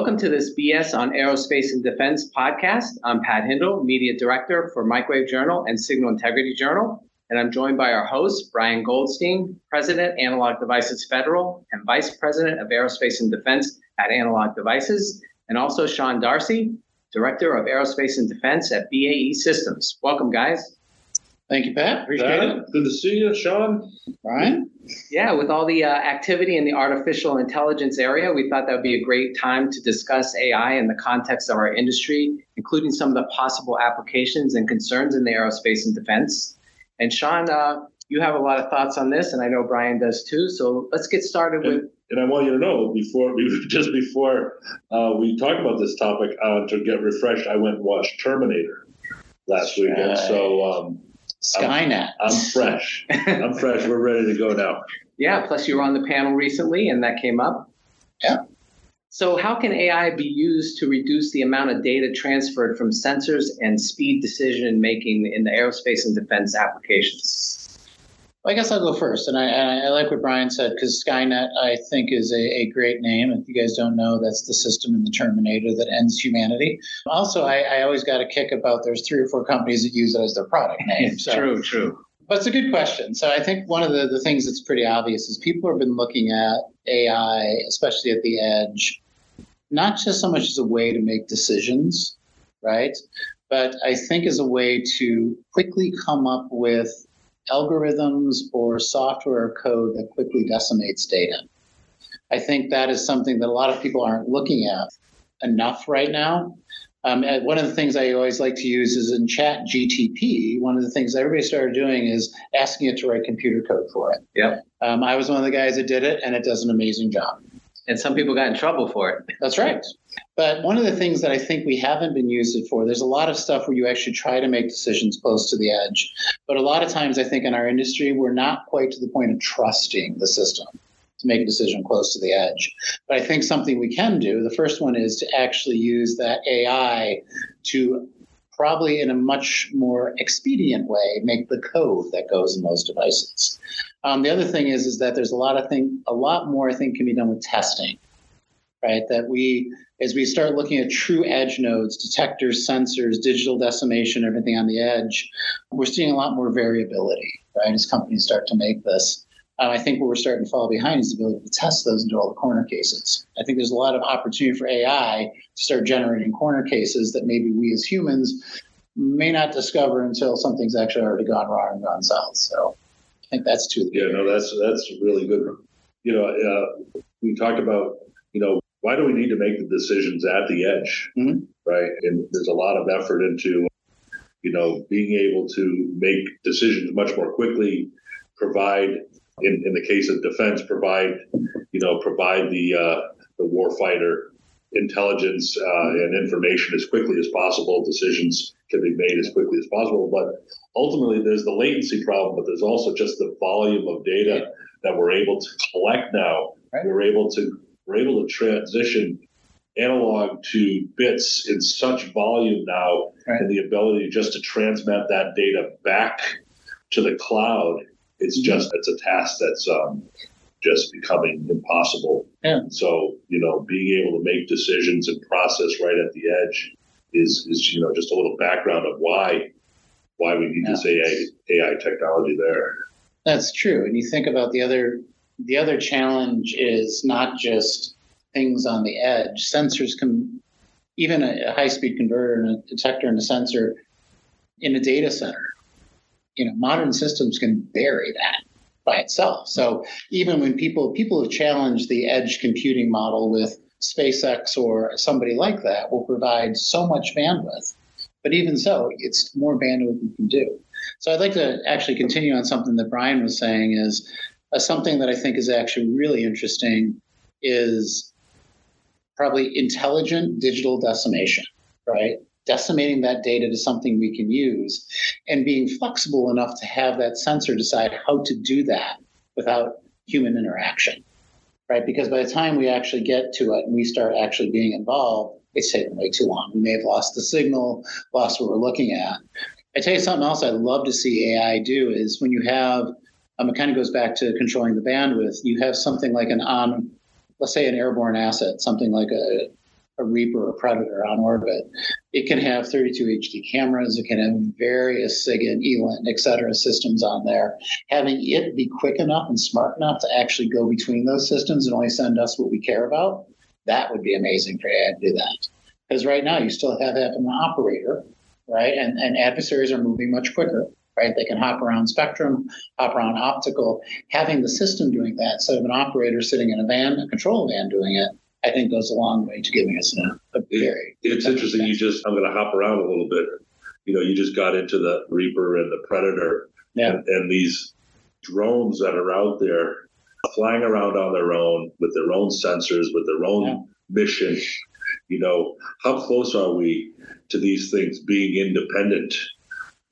Welcome to this BS on Aerospace and Defense podcast. I'm Pat Hindle, Media Director for Microwave Journal and Signal Integrity Journal. And I'm joined by our host, Bryan Goldstein, President, Analog Devices Federal, and Vice President of Aerospace and Defense at Analog Devices, and also Sean Darcy, Director of Aerospace and Defense at BAE Systems. Welcome, guys. Thank you, Pat. Appreciate Pat, it. Good to see you, Sean. Bryan? Yeah, with all the uh, activity in the artificial intelligence area, we thought that would be a great time to discuss AI in the context of our industry, including some of the possible applications and concerns in the aerospace and defense. And Sean, uh, you have a lot of thoughts on this, and I know Bryan does too. So let's get started with. And I want you to know before just before uh, we talk about this topic, uh, to get refreshed, I went and watched Terminator last weekend. So um, Skynet. I'm fresh. I'm fresh. We're ready to go now. Yeah, plus you were on the panel recently and that came up. Yeah. So, how can AI be used to reduce the amount of data transferred from sensors and speed decision making in the aerospace and defense applications? Well, I guess I'll go first. And I, I like what Bryan said because Skynet, I think, is a, a, great name. If you guys don't know, that's the system in the Terminator that ends humanity. Also, I, I always got a kick about there's three or four companies that use it as their product name. So. true, true. But it's a good question. So I think one of the, the things that's pretty obvious is people have been looking at AI, especially at the edge, not just so much as a way to make decisions, right? But I think as a way to quickly come up with algorithms or software code that quickly decimates data. I think that is something that a lot of people aren't looking at enough right now. Um, one of the things I always like to use is in Chat GTP. One of the things everybody started doing is asking it to write computer code for it. Yep. Um, I was one of the guys that did it, and it does an amazing job. And some people got in trouble for it. That's right. But one of the things that I think we haven't been used for, there's a lot of stuff where you actually try to make decisions close to the edge. But a lot of times, I think in our industry, we're not quite to the point of trusting the system to make a decision close to the edge. But I think something we can do, the first one is to actually use that AI to probably in a much more expedient way make the code that goes in those devices. Um, the other thing is is that there's a lot of thing, a lot more I think can be done with testing, right? That we as we start looking at true edge nodes, detectors, sensors, digital decimation, everything on the edge, we're seeing a lot more variability, right? As companies start to make this. Uh, I think where we're starting to fall behind is the ability to test those into all the corner cases. I think there's a lot of opportunity for AI to start generating corner cases that maybe we as humans may not discover until something's actually already gone wrong and gone south. So think that's two. Yeah, no, that's that's really good. You know, uh, we talked about you know why do we need to make the decisions at the edge, mm-hmm. right? And there's a lot of effort into you know being able to make decisions much more quickly, provide in, in the case of defense, provide you know provide the uh, the warfighter intelligence uh, and information as quickly as possible. Decisions can be made as quickly as possible, but ultimately there's the latency problem, but there's also just the volume of data that we're able to collect now. Right. We're able to we're able to transition analog to bits in such volume now, right. and the ability just to transmit that data back to the cloud. It's mm-hmm. just it's a task that's um, just becoming impossible. Yeah. So you know, being able to make decisions and process right at the edge is is you know just a little background of why why we need yeah. this AI AI technology there. That's true, and you think about the other the other challenge is not just things on the edge. Sensors can even a, a high speed converter and a detector and a sensor in a data center. You know, modern systems can bury that by itself. So even when people people have challenged the edge computing model with SpaceX or somebody like that will provide so much bandwidth. But even so, it's more bandwidth you can do. So I'd like to actually continue on something that Bryan was saying is uh, something that I think is actually really interesting is probably intelligent digital decimation, right? Decimating that data to something we can use and being flexible enough to have that sensor decide how to do that without human interaction, right? Because by the time we actually get to it and we start actually being involved, it's taken way too long. We may have lost the signal, lost what we're looking at. I tell you something else I'd love to see AI do is when you have, um, it kind of goes back to controlling the bandwidth. You have something like an on, let's say an airborne asset, something like a, a Reaper or Predator on orbit, it can have 32 HD cameras, it can have various SIGINT, ELINT, et cetera, systems on there. Having it be quick enough and smart enough to actually go between those systems and only send us what we care about, that would be amazing for AI to do that. Because right now you still have to have an operator, right? And, and adversaries are moving much quicker right? They can hop around spectrum, hop around optical. Having the system doing that instead of an operator sitting in a van, a control van doing it, I think goes a long way to giving us a, a very. It's interesting. You just, I'm going to hop around a little bit. You know, you just got into the Reaper and the Predator yeah. and, and these drones that are out there flying around on their own with their own sensors, with their own yeah. mission. You know, how close are we to these things being independent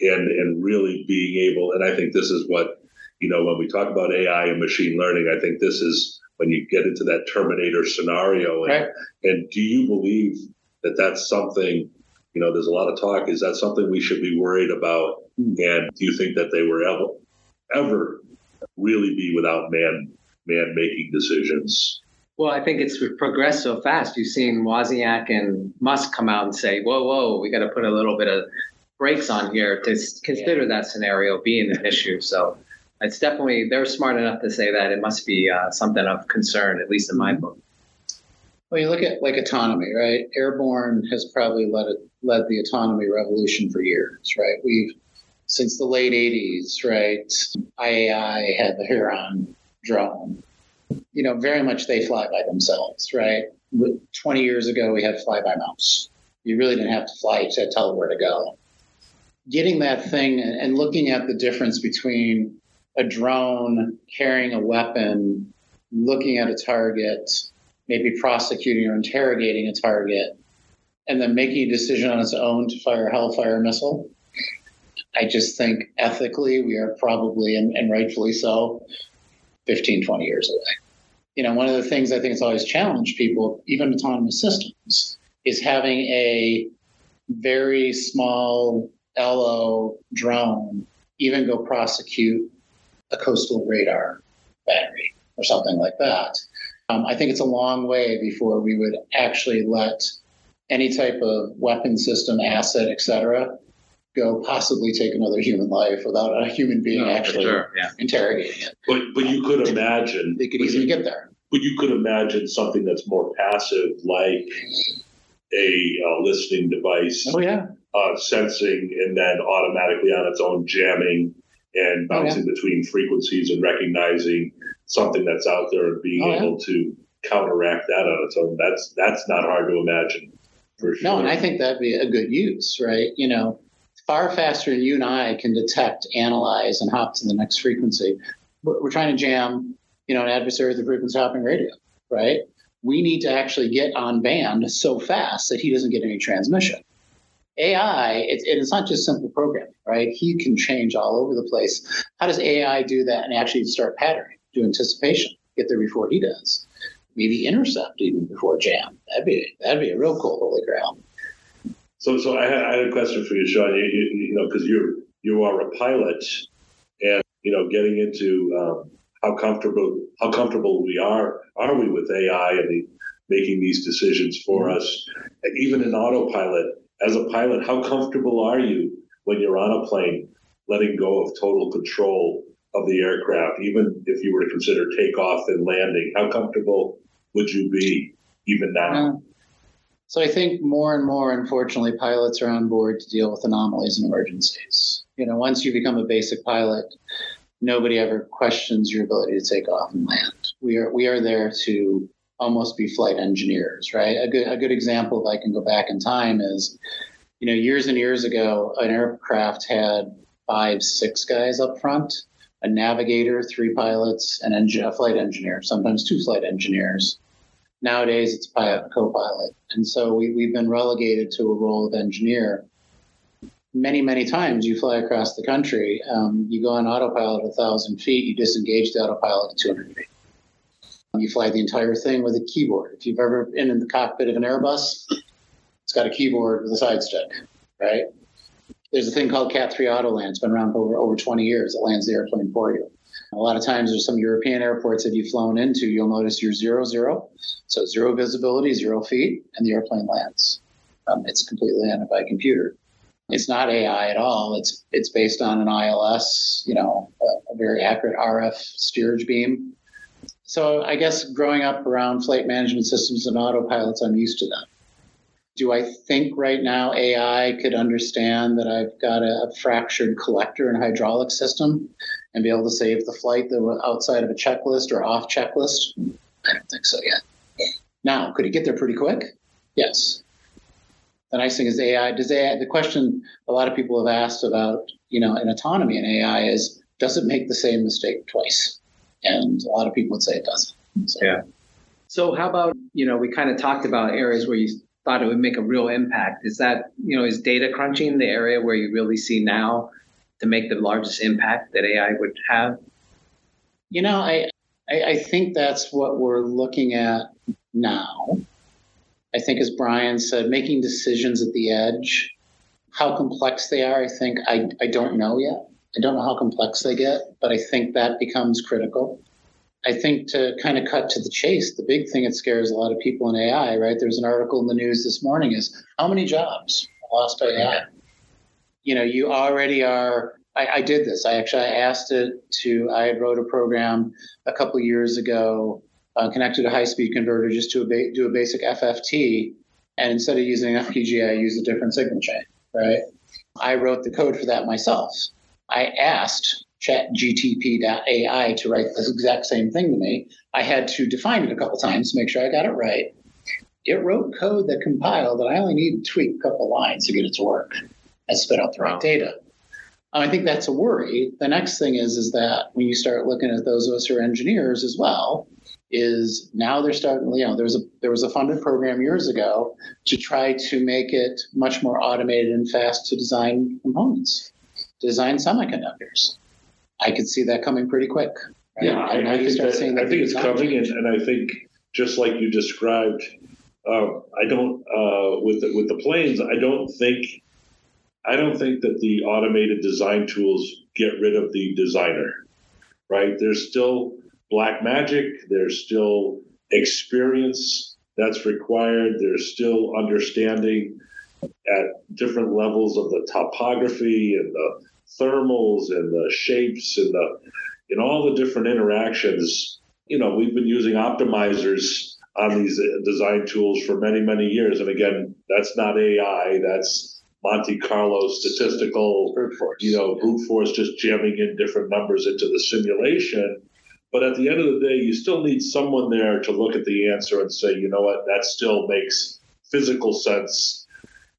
and and really being able? And I think this is what you know when we talk about AI and machine learning. I think this is when you get into that Terminator scenario. And, right. and do you believe that that's something? You know, there's a lot of talk. Is that something we should be worried about? Mm. And do you think that they were ever ever really be without man man making decisions? Well, I think it's progressed so fast. You've seen Wozniak and Musk come out and say, "Whoa, whoa, we got to put a little bit of brakes on here to consider yeah. that scenario being an issue." So it's definitely they're smart enough to say that it must be uh, something of concern, at least in my book. Well, you look at like autonomy, right? Airborne has probably led it, led the autonomy revolution for years, right? We've since the late '80s, right? IAI had the Heron drone. You know, very much they fly by themselves, right? 20 years ago, we had fly by mouse. You really didn't have to fly to tell where to go. Getting that thing and looking at the difference between a drone carrying a weapon, looking at a target, maybe prosecuting or interrogating a target, and then making a decision on its own to fire a Hellfire missile. I just think ethically, we are probably, and, and rightfully so, 15, 20 years away. You know, one of the things I think has always challenged people, even autonomous systems, is having a very small LO drone even go prosecute a coastal radar battery or something like that. Um, I think it's a long way before we would actually let any type of weapon system, asset, etc., go possibly take another human life without a human being no, actually sure. yeah. interrogating it. But but you could imagine they could easily get there. But you could imagine something that's more passive, like a uh, listening device. Oh yeah. Uh, sensing and then automatically on its own jamming and bouncing oh, yeah. between frequencies and recognizing something that's out there and being oh, able yeah. to counteract that on its own. That's that's not hard to imagine. For sure. No, and I think that'd be a good use, right? You know, far faster than you and I can detect, analyze, and hop to the next frequency. We're trying to jam, you know, an adversary with a frequency hopping radio, right? We need to actually get on band so fast that he doesn't get any transmission. AI, it, it's not just simple programming, right? He can change all over the place. How does AI do that and actually start patterning, do anticipation, get there before he does? Maybe intercept even before jam. That'd be that'd be a real cool holy grail. So, so I had, I had a question for you, Sean. You, you, you know, because you're you are a pilot, and you know, getting into um, how comfortable how comfortable we are are we with AI and the, making these decisions for mm-hmm. us, even in autopilot as a pilot, how comfortable are you when you're on a plane, letting go of total control of the aircraft, even if you were to consider takeoff and landing? How comfortable would you be even now? So I think more and more, unfortunately, pilots are on board to deal with anomalies and emergencies. You know, once you become a basic pilot, nobody ever questions your ability to take off and land. We are we are there to almost be flight engineers, right? A good a good example, if I can go back in time, is you know years and years ago, an aircraft had five, six guys up front, a navigator, three pilots, an engine, a flight engineer, sometimes two flight engineers. Nowadays, it's pilot, co-pilot, and so we, we've been relegated to a role of engineer. Many, many times you fly across the country, um, you go on autopilot a thousand feet, you disengage the autopilot at 200 feet you fly the entire thing with a keyboard. If you've ever been in the cockpit of an Airbus, it's got a keyboard with a side stick, right? There's a thing called Cat 3 Auto Land. It's been around for over, over 20 years. It lands the airplane for you. A lot of times there's some European airports that you've flown into, you'll notice you're zero zero. So zero visibility, zero feet, and the airplane lands. Um, it's completely handled by computer. It's not AI at all. It's it's based on an ILS, you know, a, a very accurate RF steerage beam. So I guess growing up around flight management systems and autopilots, I'm used to them. Do I think right now AI could understand that I've got a, a fractured collector and hydraulic system and be able to save the flight that was outside of a checklist or off checklist? I don't think so yet. Now, could it get there pretty quick? Yes. The nice thing is AI. Does AI? The question a lot of people have asked about, you know, an autonomy and AI is, does it make the same mistake twice? And a lot of people would say it doesn't. So. Yeah. So how about you know we kind of talked about areas where you thought it would make a real impact. Is that you know is data crunching the area where you really see now to make the largest impact that AI would have? You know, I I, I think that's what we're looking at now. I think, as Bryan said, making decisions at the edge, how complex they are, I think I, I don't know yet. I don't know how complex they get, but I think that becomes critical. I think to kind of cut to the chase, the big thing that scares a lot of people in AI, right? There's an article in the news this morning is how many jobs lost by AI? You know, you already are. I, I did this. I actually I asked it to. I wrote a program a couple years ago uh, connected a high-speed converter just to a ba- do a basic FFT, and instead of using FPGA, I used a different signal chain. Right? I wrote the code for that myself. I asked ChatGTP.ai to write the exact same thing to me. I had to define it a couple times to make sure I got it right. It wrote code that compiled that I only need to tweak a couple lines to get it to work and spit out the right data. Um, I think that's a worry. The next thing is is that when you start looking at those of us who are engineers as well, is now they're starting you know there's a there was a funded program years ago to try to make it much more automated and fast to design components design semiconductors i could see that coming pretty quick right? yeah i, I think, that, I think it's coming and, and, i think just like you described uh, i don't uh, with the, with the planes i don't think i don't think that the automated design tools get rid of the designer right there's still black magic. There's still experience that's required. There's still understanding at different levels of the topography and the thermals and the shapes and the in all the different interactions. You know, we've been using optimizers on these uh, design tools for many, many years. And again, that's not AI. That's Monte Carlo statistical, you know, brute force just jamming in different numbers into the simulation. But at the end of the day, you still need someone there to look at the answer and say, you know what, that still makes physical sense.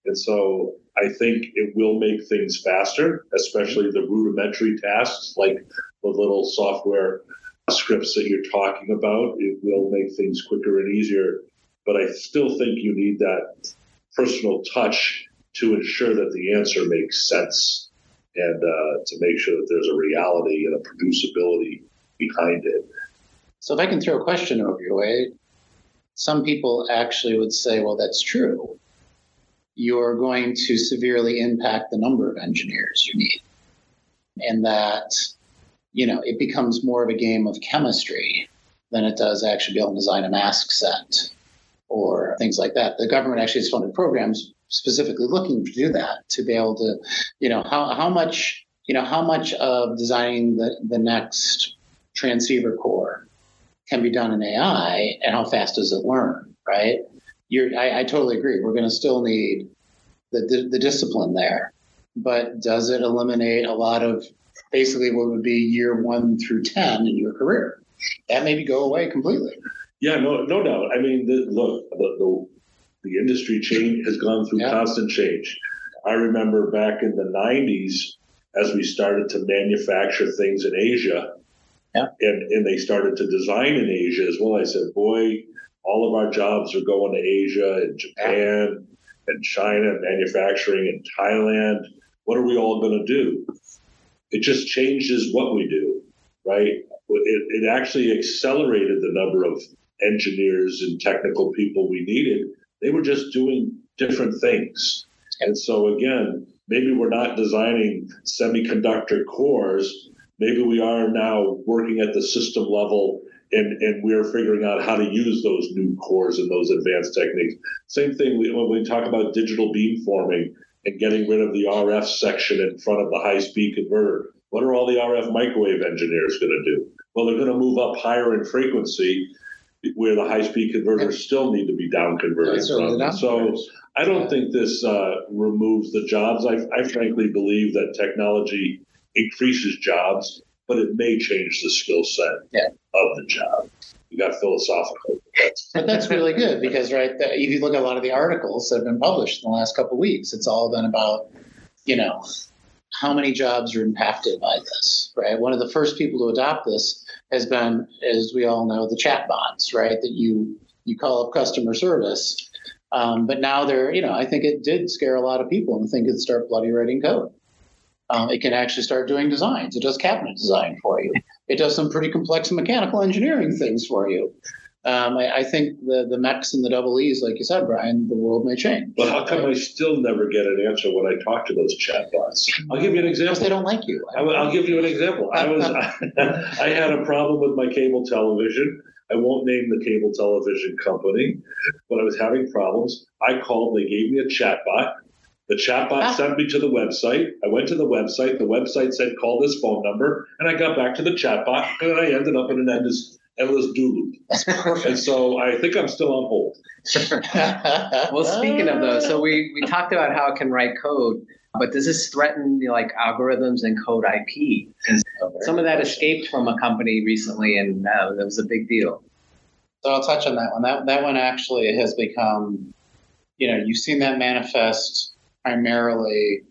And so I think it will make things faster, especially the rudimentary tasks like the little software scripts that you're talking about. It will make things quicker and easier. But I still think you need that personal touch to ensure that the answer makes sense and uh, to make sure that there's a reality and a producibility behind it. So if I can throw a question over your way, some people actually would say, well, that's true. You're going to severely impact the number of engineers you need. And that, you know, it becomes more of a game of chemistry than it does actually be able to design a mask set or things like that. The government actually has funded programs specifically looking to do that, to be able to, you know, how, how much, you know, how much of designing the, the next transceiver core can be done in AI and how fast does it learn, right? You're, I, I totally agree. We're going to still need the, the, the discipline there, but does it eliminate a lot of basically what would be year one through 10 in your career? That maybe go away completely. Yeah, no, no doubt. I mean, the, look, the, the, the industry change has gone through yeah. constant change. I remember back in the 90s, as we started to manufacture things in Asia, yeah. And, and they started to design in Asia as well. I said, boy, all of our jobs are going to Asia and Japan and China manufacturing in Thailand. What are we all going to do? It just changes what we do, right? It, it actually accelerated the number of engineers and technical people we needed. They were just doing different things. And so, again, maybe we're not designing semiconductor cores, Maybe we are now working at the system level and, and we're figuring out how to use those new cores and those advanced techniques. Same thing when we talk about digital beamforming and getting rid of the RF section in front of the high speed converter. What are all the RF microwave engineers going to do? Well, they're going to move up higher in frequency where the high speed converters still need to be down converted from. So I don't think this uh, removes the jobs. I, I frankly believe that technology increases jobs, but it may change the skill set yeah. of the job. You got philosophical. but that's really good because, right, the, if you look at a lot of the articles that have been published in the last couple of weeks, it's all been about, you know, how many jobs are impacted by this, right? One of the first people to adopt this has been, as we all know, the chatbots, right? That you you call up customer service. Um, but now they're, you know, I think it did scare a lot of people and think it'd start bloody writing code. Um, it can actually start doing designs. It does cabinet design for you. It does some pretty complex mechanical engineering things for you. Um, I, I, think the the mechs and the double E's, like you said, Bryan, the world may change. But how come I still never get an answer when I talk to those chatbots? I'll give you an example. Because they don't like you. I, will give you an example. I was I had a problem with my cable television. I won't name the cable television company, but I was having problems. I called. They gave me a chatbot. The chatbot ah. sent me to the website. I went to the website. The website said, call this phone number. And I got back to the chatbot. And I ended up in an endless, endless do loop. That's perfect. And so I think I'm still on hold. well, speaking of those, so we, we talked about how it can write code, but does this threaten you know, like algorithms and code IP? Some of that escaped from a company recently, and uh, that was a big deal. So I'll touch on that one. That that one actually has become, you know, you've seen that manifest primarily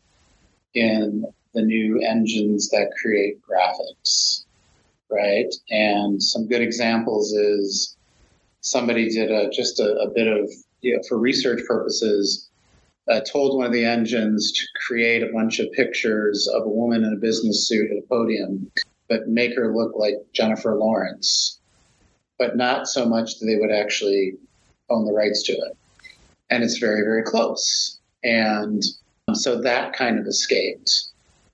in the new engines that create graphics, right? And some good examples is somebody did a, just a, a bit of, you know, for research purposes, uh, told one of the engines to create a bunch of pictures of a woman in a business suit at a podium, but make her look like Jennifer Lawrence, but not so much that they would actually own the rights to it. And it's very, very close. And so that kind of escaped.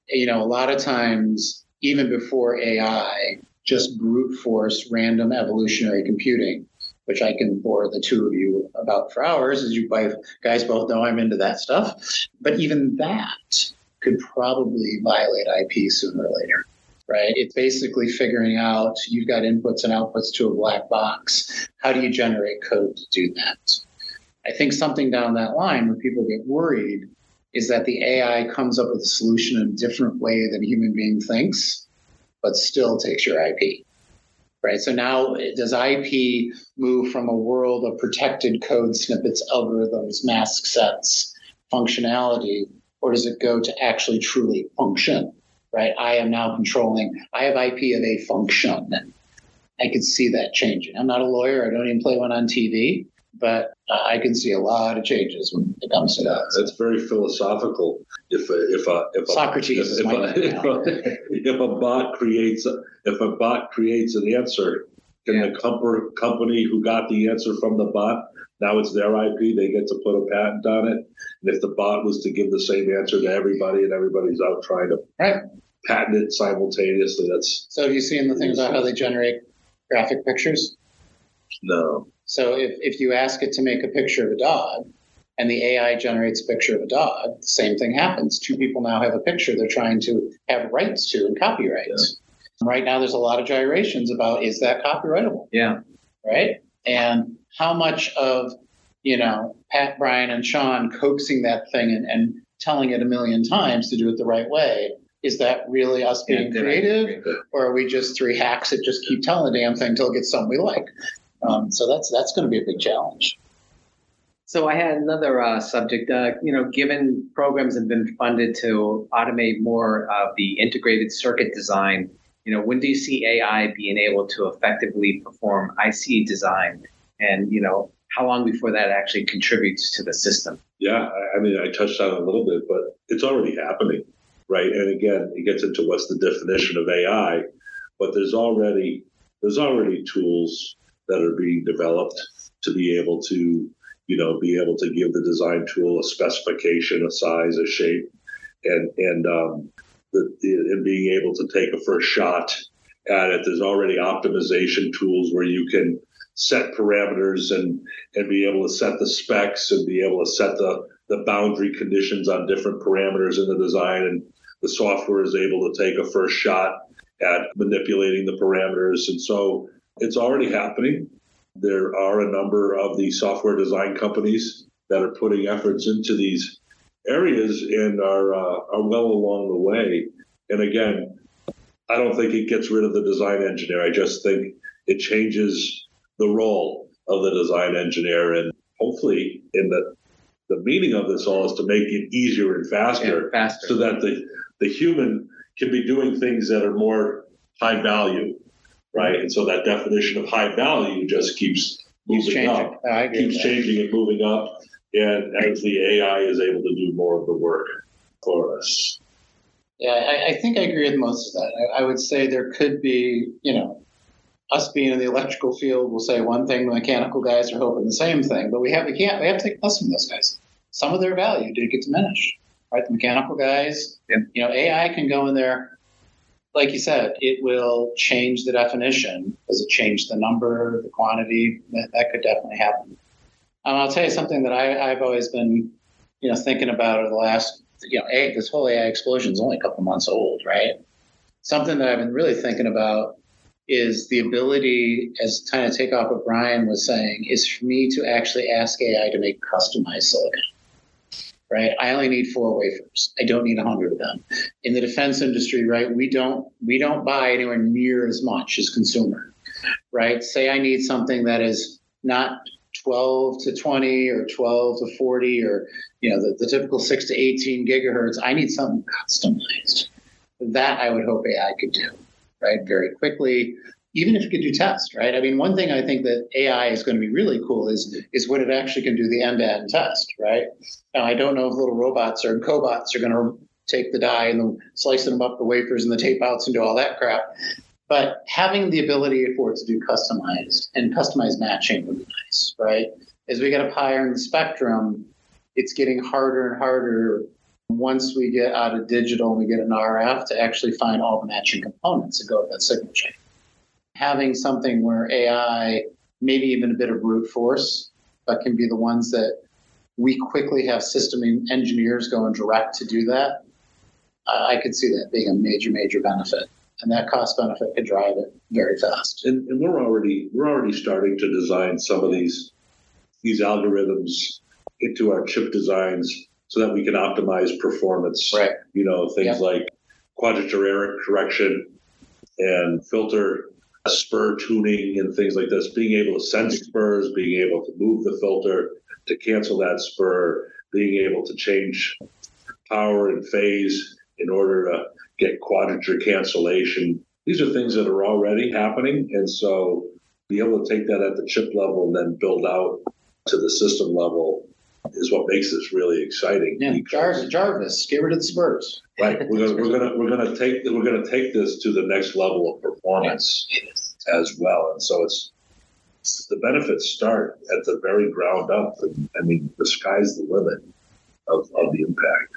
You know, a lot of times, even before AI, just brute force random evolutionary computing, which I can bore the two of you about for hours, as you guys both know I'm into that stuff. But even that could probably violate IP sooner or later, right? It's basically figuring out you've got inputs and outputs to a black box. How do you generate code to do that? I think something down that line where people get worried is that the AI comes up with a solution in a different way than a human being thinks, but still takes your IP. Right. So now does IP move from a world of protected code snippets, algorithms, mask sets, functionality, or does it go to actually truly function? Right. I am now controlling, I have IP of a function. I could see that changing. I'm not a lawyer, I don't even play one on TV, but Uh, I can see a lot of changes when it comes to that. That's very philosophical. If a, if a, if a, Socrates if, if, a, if, a, if a bot creates if a bot creates an answer, can yeah. the comp- company who got the answer from the bot now it's their IP. They get to put a patent on it. And if the bot was to give the same answer to everybody, and everybody's out trying to right. patent it simultaneously, that's. So have you seen the thing about how they generate graphic pictures? No. So if, if you ask it to make a picture of a dog and the AI generates a picture of a dog, the same thing happens. Two people now have a picture they're trying to have rights to and copyrights. Yeah. Right now, there's a lot of gyrations about is that copyrightable? Yeah. Right. And how much of, you know, Pat, Bryan, and Sean coaxing that thing and, and telling it a million times to do it the right way is that really us being yeah, creative or are we just three hacks that just keep telling the damn thing until it gets something we like um, so that's that's going to be a big challenge. So I had another uh, subject. Uh, you know, given programs have been funded to automate more of the integrated circuit design, you know, when do you see AI being able to effectively perform IC design? And you know, how long before that actually contributes to the system? Yeah, I mean, I touched on it a little bit, but it's already happening, right? And again, it gets into what's the definition of AI, but there's already there's already tools that are being developed to be able to, you know, be able to give the design tool a specification, a size, a shape, and and um, the, the, and being able to take a first shot at it. There's already optimization tools where you can set parameters and and be able to set the specs and be able to set the the boundary conditions on different parameters in the design and the software is able to take a first shot at manipulating the parameters and so it's already happening. There are a number of the software design companies that are putting efforts into these areas and are uh, are well along the way. And again i don't think it gets rid of the design engineer. I just think it changes the role of the design engineer and hopefully in the the meaning of this all is to make it easier and faster, Yeah, faster. so that the the human can be doing things that are more high value right and so that definition of high value just keeps Keeps moving changing. up No, I keeps that. changing and moving up and as the ai is able to do more of the work for us Yeah, I, I think I agree with most of that. I, I would say there could be, you know, us being in the electrical field will say one thing, the mechanical guys are hoping the same thing, but we have we can't we have to take lessons from those guys. Some of their value did get diminished. Right? The mechanical guys, Yeah. you know, AI can go in there, like you said, it will change the definition. Does it change the number, the quantity? That, that could definitely happen. Um, I'll tell you something that I, I've always been, you know, thinking about over the last you know, a, this whole AI explosion is only a couple months old, right? Something that I've been really thinking about is the ability, as kind of take off what Bryan was saying, is for me to actually ask AI to make customized silicon. Right? I only need four wafers. I don't need a hundred of them. In the defense industry, right, we don't we don't buy anywhere near as much as consumer. Right? Say I need something that is not 12 to 20 or 12 to 40 or you know the, the typical 6 to 18 gigahertz i need something customized that i would hope ai could do right very quickly even if it could do test right i mean one thing i think that ai is going to be really cool is is when it actually can do the end-to-end test right now i don't know if little robots or cobots are going to take the die and then slice them up the wafers and the tape outs and do all that crap but having the ability for it to do customized and customized matching would be nice, right? As we get up higher in the spectrum, it's getting harder and harder once we get out of digital and we get an RF to actually find all the matching components that go with that signal chain. Having something where AI, maybe even a bit of brute force, but can be the ones that we quickly have system engineers going direct to do that, I I could see that being a major, major benefit and that cost benefit could drive it very fast. and, and we're already we're already starting to design some of these these algorithms into our chip designs so that we can optimize performance Right. you know things Yep. like quadrature error correction and filter spur tuning and things like this being able to sense spurs being able to move the filter to cancel that spur being able to change power and phase in order to get quadrature cancellation. These are things that are already happening and so be able to take that at the chip level and then build out to the system level is what makes this really exciting Yeah, Jarvis, Jarvis, get rid of the Spurs. Right. We're gonna, we're gonna, we're gonna take, we're gonna take this to the next level of performance as well. And so it's, the benefits start at the very ground up. And, I mean, the sky's the limit of, of the impact.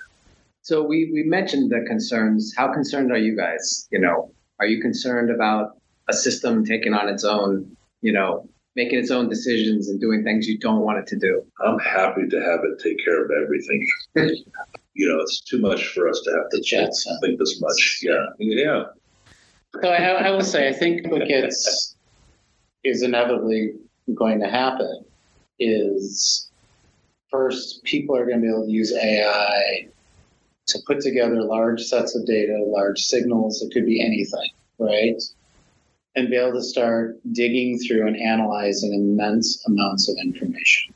So we, we mentioned the concerns. How concerned are you guys? You know, are you concerned about a system taking on its own, you know, making its own decisions and doing things you don't want it to do? I'm happy to have it take care of everything. You know, it's too much for us to have to Jets. think, think this much. Yeah. Yeah. So I, I will say, I think what gets is inevitably going to happen is first people are going to be able to use AI to put together large sets of data, large signals. It could be anything, right? And be able to start digging through and analyzing immense amounts of information.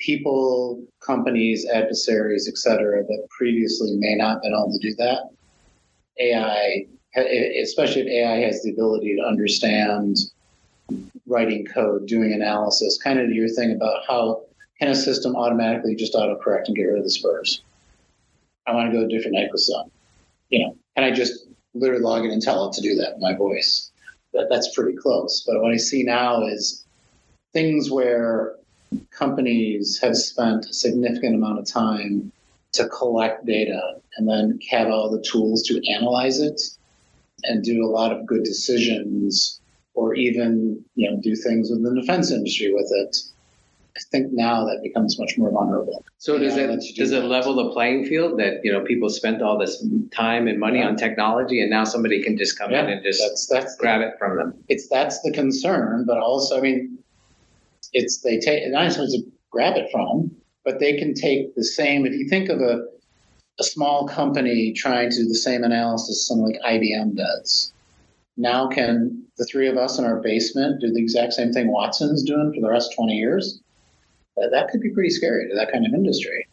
People, companies, adversaries, et cetera, that previously may not have been able to do that. AI especially if AI has the ability to understand writing code, doing analysis, kind of your thing about how can a system automatically just autocorrect and get rid of the spurs? I want to go to a different ecosystem. You know, can I just literally log in and tell it to do that in my voice? That, that's pretty close. But what I see now is things where companies have spent a significant amount of time to collect data and then have all the tools to analyze it and do a lot of good decisions or even you know do things in the defense industry with it I think now that becomes much more vulnerable. So does it do does it level the playing field that you know people spent all this time and money Yeah. on technology and now somebody can just come in and just That's that's grab it from them? it's that's the concern, but also I mean, it's they take not necessarily to grab it from, but they can take the same. If you think of a a small company trying to do the same analysis something like IBM does, now can the three of us in our basement do the exact same thing Watson's doing for the rest twenty years? That, that could be pretty scary to that kind of industry.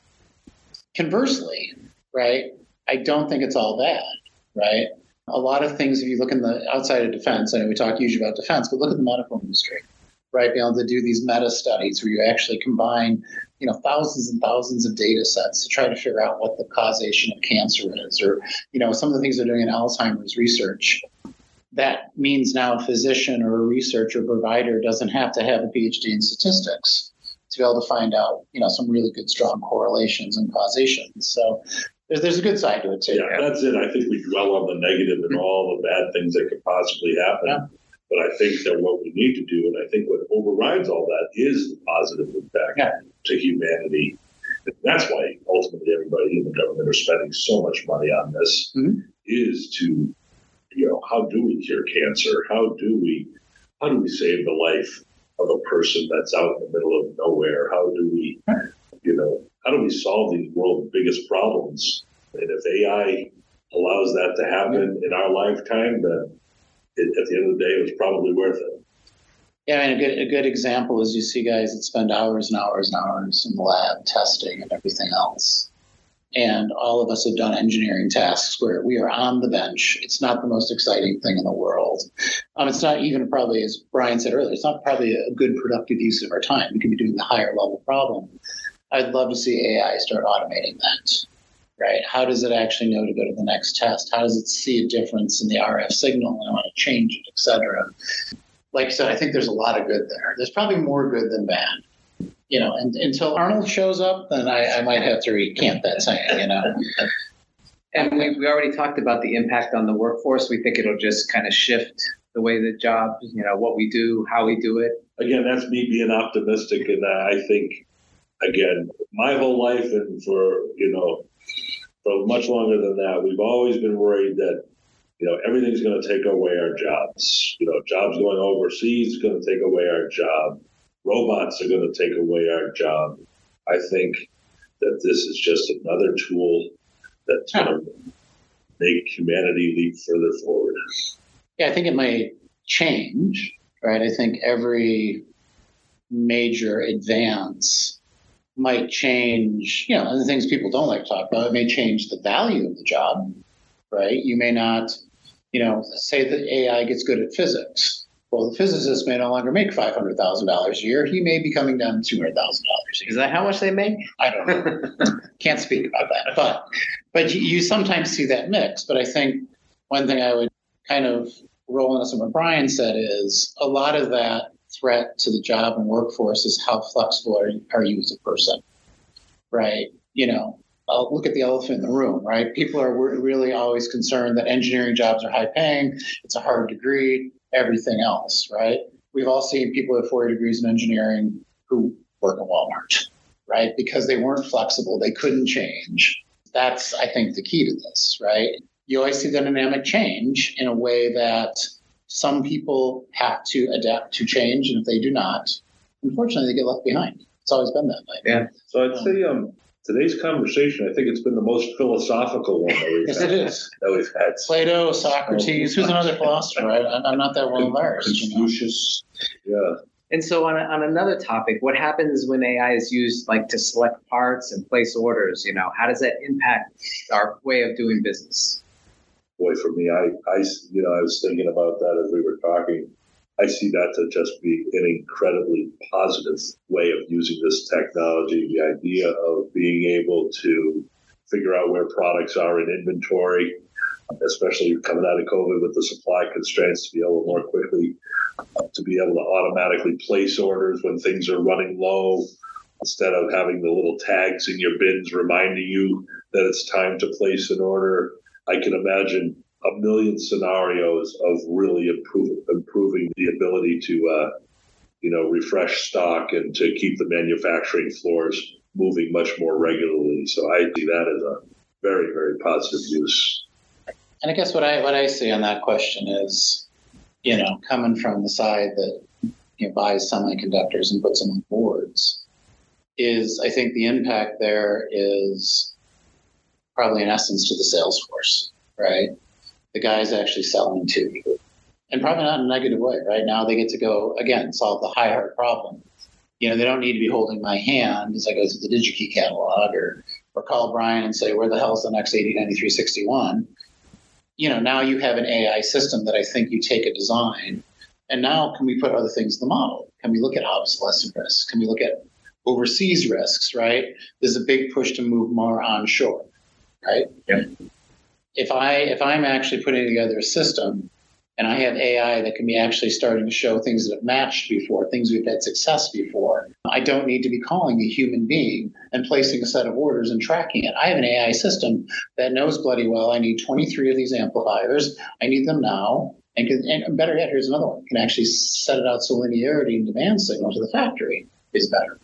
Conversely, right? I don't think it's all bad, right? a lot of things, if you look in the outside of defense, I know we talk usually about defense, but look at the medical industry, right? Being able to do these meta studies where you actually combine, you know, thousands and thousands of data sets to try to figure out what the causation of cancer is, or, you know, some of the things they're doing in Alzheimer's research. That means now a physician or a researcher provider doesn't have to have a PhD in statistics to be able to find out, you know, some really good, strong correlations and causations. So there's, there's a good side to it too. Yeah, that's it. I think we dwell on the negative and all the bad things that could possibly happen. Yeah. But I think that what we need to do, and I think what overrides all that, is the positive impact Yeah. to humanity. And that's why ultimately everybody in the government are spending so much money on this, Mhm. is to, you know, how do we cure cancer? How do we, how do we save the life of a person that's out in the middle of nowhere? How do we, you know, how do we solve these world's biggest problems? And if AI allows that to happen in our lifetime, then it, at the end of the day, it was probably worth it. Yeah, I mean, a good, a good example is you see guys that spend hours and hours and hours in the lab testing and everything else. And all of us have done engineering tasks where we are on the bench. It's not the most exciting thing in the world. Um, it's not even probably, as Bryan said earlier, it's not probably a good productive use of our time. We could be doing the higher level problem. I'd love to see AI start automating that. Right? How does it actually know to go to the next test? How does it see a difference in the RF signal and I want to change it, et cetera? like I said, I think there's a lot of good there. There's probably more good than bad. You know, and until Arnold shows up, then I, I might have to recant that saying, you know. And we, we already talked about the impact on the workforce. We think it'll just kind of shift the way the job, you know, what we do, how we do it. Again, that's me being optimistic, and I think, again, my whole life and for you know, for much longer than that, we've always been worried that you know everything's going to take away our jobs. You know, jobs going overseas is going to take away our job. Robots are going to take away our job. I think that this is just another tool that's going to make humanity leap further forward. Yeah, I think it might change, right? I think every major advance might change, you know, and the things people don't like to talk about, it may change the value of the job, right? You may not, you know, say that AI gets good at physics. Well, the physicist may no longer make five hundred thousand dollars a year. He may be coming down to two hundred thousand dollars. Is that how much they make? I don't know. Can't speak about that. But but you, you sometimes see that mix. But I think one thing I would kind of roll into what Bryan said is a lot of that threat to the job and workforce is how flexible are, you- are you as a person, right? You know, I'll look at the elephant in the room, right? People are really always concerned that engineering jobs are high paying, it's a hard degree, everything else, right? We've all seen people with 40 degrees in engineering who work at Walmart, right? Because they weren't flexible, they couldn't change. That's, I think, the key to this, right? You always see the dynamic change in a way that some people have to adapt to change, and if they do not, unfortunately, they get left behind. It's always been that way. Yeah. So I'd say um, today's conversation, I think it's been the most philosophical one that we've Yes, had. it is. That we've had. Plato, Socrates, who's another philosopher, right? I'm I'm not that well versed. You know? Confucius. Yeah. And so on, a, on another topic, what happens when AI is used like to select parts and place orders? You know, how does that impact our way of doing business? Boy, for me, I, I, you know, I was thinking about that as we were talking. I see that to just be an incredibly positive way of using this technology. The idea of being able to figure out where products are in inventory, especially coming out of COVID with the supply constraints, to be able to more quickly uh, to be able to automatically place orders when things are running low, instead of having the little tags in your bins reminding you that it's time to place an order. I can imagine a million scenarios of really improve, improving the ability to, uh, you know, refresh stock and to keep the manufacturing floors moving much more regularly. So I see that as a very, very positive use. And I guess what I what I see on that question is, you know, coming from the side that you know, buys semiconductors and puts them on boards, is I think the impact there is probably in essence to the sales force, right? The guys actually selling to you. And probably not in a negative way. Right now they get to go again, solve the high heart problem. You know, they don't need to be holding my hand as I go through the DigiKey catalog or or call Bryan and say, where the hell's the next 809361? You know, now you have an AI system that I think you take a design and now can we put other things in the model? Can we look at obsolescence risks? Can we look at overseas risks, right? There's a big push to move more onshore, right? If I if I'm actually putting together a system and I have AI that can be actually starting to show things that have matched before, things we've had success before. I don't need to be calling a human being and placing a set of orders and tracking it. I have an AI system that knows bloody well I need 23 of these amplifiers. I need them now. And, can, and better yet, here's another one. Can actually set it out so linearity and demand signal to the factory is better.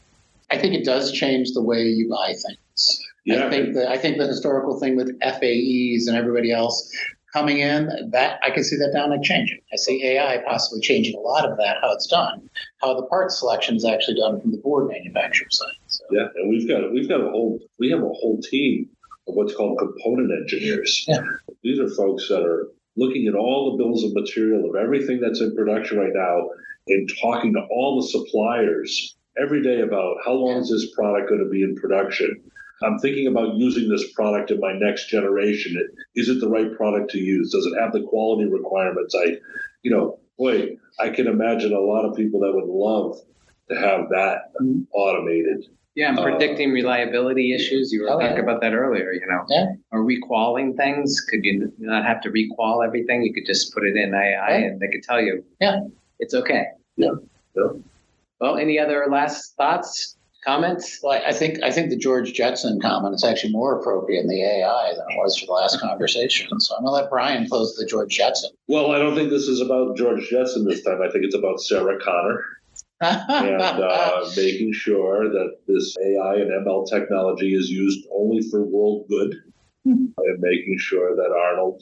I think it does change the way you buy things. Yeah. I think the I think the historical thing with FAEs and everybody else coming in, that I can see that down and changing. I see AI possibly changing a lot of that, how it's done, how the part selection is actually done from the board manufacturer side. So. Yeah, and we've got we've got a whole we have a whole team of what's called component engineers. Yeah. These are folks that are looking at all the bills of material of everything that's in production right now and talking to all the suppliers every day about how long is this product going to be in production I'm thinking about using this product in my next generation. Is it the right product to use? Does it have the quality requirements? I, you know, boy, I can imagine a lot of people that would love to have that automated. Yeah, and Uh, predicting reliability issues. You were Oh, yeah. talking about that earlier, you know. Yeah. Or requalling things. Could you not have to requal everything? You could just put it in AI Yeah. and they could tell you. Yeah. It's okay. Yeah. Yeah. Well, any other last thoughts, comments? Well, I think I think the George Jetson comment is actually more appropriate in the AI than it was for the last conversation. So I'm gonna let Bryan close the George Jetson. Well, I don't think this is about George Jetson this time. I think it's about Sarah Connor and uh, making sure that this AI and ML technology is used only for world good and making sure that Arnold,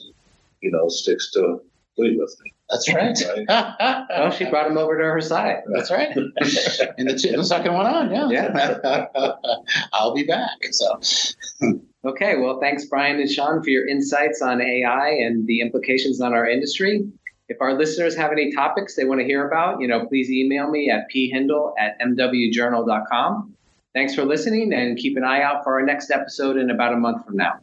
you know, sticks to weightlifting. That's right. Right. Well, she brought him over to her side. That's right. and the, the second one on, yeah. Yeah. I'll be back. So Okay, well, thanks, Bryan and Sean, for your insights on AI and the implications on our industry. If our listeners have any topics they want to hear about, you know, please email me at phindle at mwjournal.com. Thanks for listening and keep an eye out for our next episode in about a month from now.